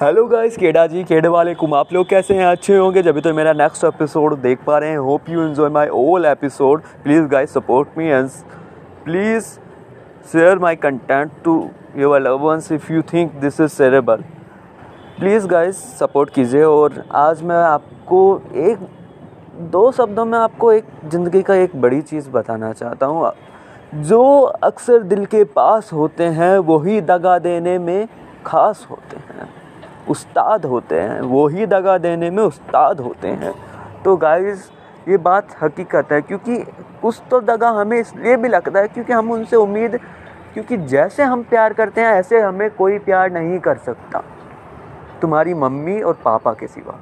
Hello guys केडा जी केडे वाले कुम आप लोग कैसे हैं? अच्छे होंगे? जब तो मेरा नेक्स्ट एपिसोड देख पा रहे हैं hope you enjoy my all episode please guys support me and please share my content to your loved ones if you think this is shareable please guys support कीजिए और आज मैं आपको एक, दो शब्दों में आपको एक ज़िंदगी का एक बड़ी चीज़ बताना चाहता हूँ। जो अक्सर दिल के पास होते हैं, वही दगा देने में ख़ास होते हैं। उस्ताद होते हैं, वो ही दगा देने में उस्ताद होते हैं। तो गाइस ये बात हकीकत है, क्योंकि कुछ तो दगा हमें इसलिए भी लगता है क्योंकि हम उनसे उम्मीद, क्योंकि जैसे हम प्यार करते हैं, ऐसे हमें कोई प्यार नहीं कर सकता। तुम्हारी मम्मी और पापा के सिवा।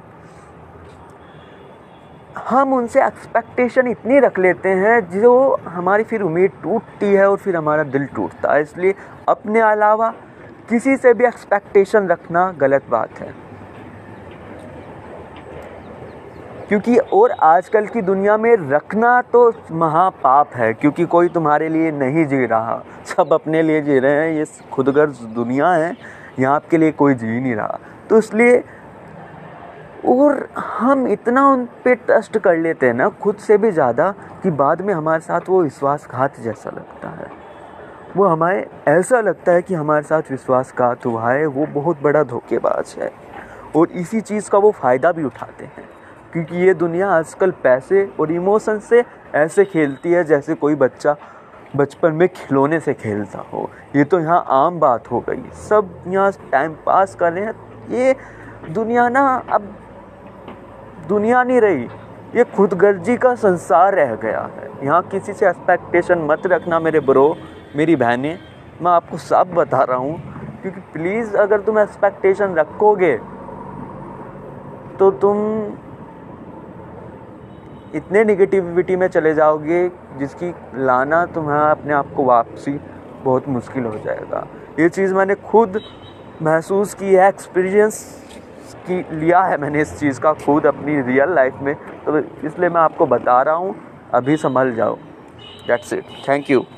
हम उनसे एक्सपेक्टेशन इतनी रख लेते हैं, जो हमारी फिर उम्मीद टूटती है और फिर हमारा दिल टूटता है। इसलिए अपने अलावा किसी से भी एक्सपेक्टेशन रखना गलत बात है। क्योंकि और आजकल की दुनिया में रखना तो महापाप है, क्योंकि कोई तुम्हारे लिए नहीं जी रहा। सब अपने लिए जी रहे हैं, ये खुदगर्ज दुनिया है, यहाँ आपके लिए कोई जी नहीं रहा। तो इसलिए और हम इतना उन पे ट्रस्ट कर लेते हैं ना, खुद से भी ज़्यादा, कि बाद में हमारे साथ वो विश्वासघात जैसा लगता है। वो हमारे, ऐसा लगता है कि हमारे साथ विश्वासघात हुआ है, वो बहुत बड़ा धोखेबाज है। और इसी चीज़ का वो फ़ायदा भी उठाते हैं, क्योंकि ये दुनिया आजकल पैसे और इमोशन से ऐसे खेलती है जैसे कोई बच्चा बचपन में खिलौने से खेलता हो। ये तो यहाँ आम बात हो गई। सब यहाँ टाइम पास कर रहे हैं। ये दुनिया ना, अब दुनिया नहीं रही, ये खुदगर्जी का संसार रह गया है। यहाँ किसी से एक्सपेक्टेशन मत रखना मेरे ब्रो मेरी बहनें, मैं आपको सब बता रहा हूँ, क्योंकि प्लीज़ अगर तुम एक्सपेक्टेशन रखोगे तो तुम इतने निगेटिविटी में चले जाओगे, जिसकी लाना तुम्हें अपने आप को वापसी बहुत मुश्किल हो जाएगा। ये चीज़ मैंने खुद महसूस की है एक्सपीरियंस की लिया है मैंने इस चीज़ का खुद अपनी रियल लाइफ में। तो इसलिए मैं आपको बता रहा हूँ, अभी संभल जाओ। That's it thank you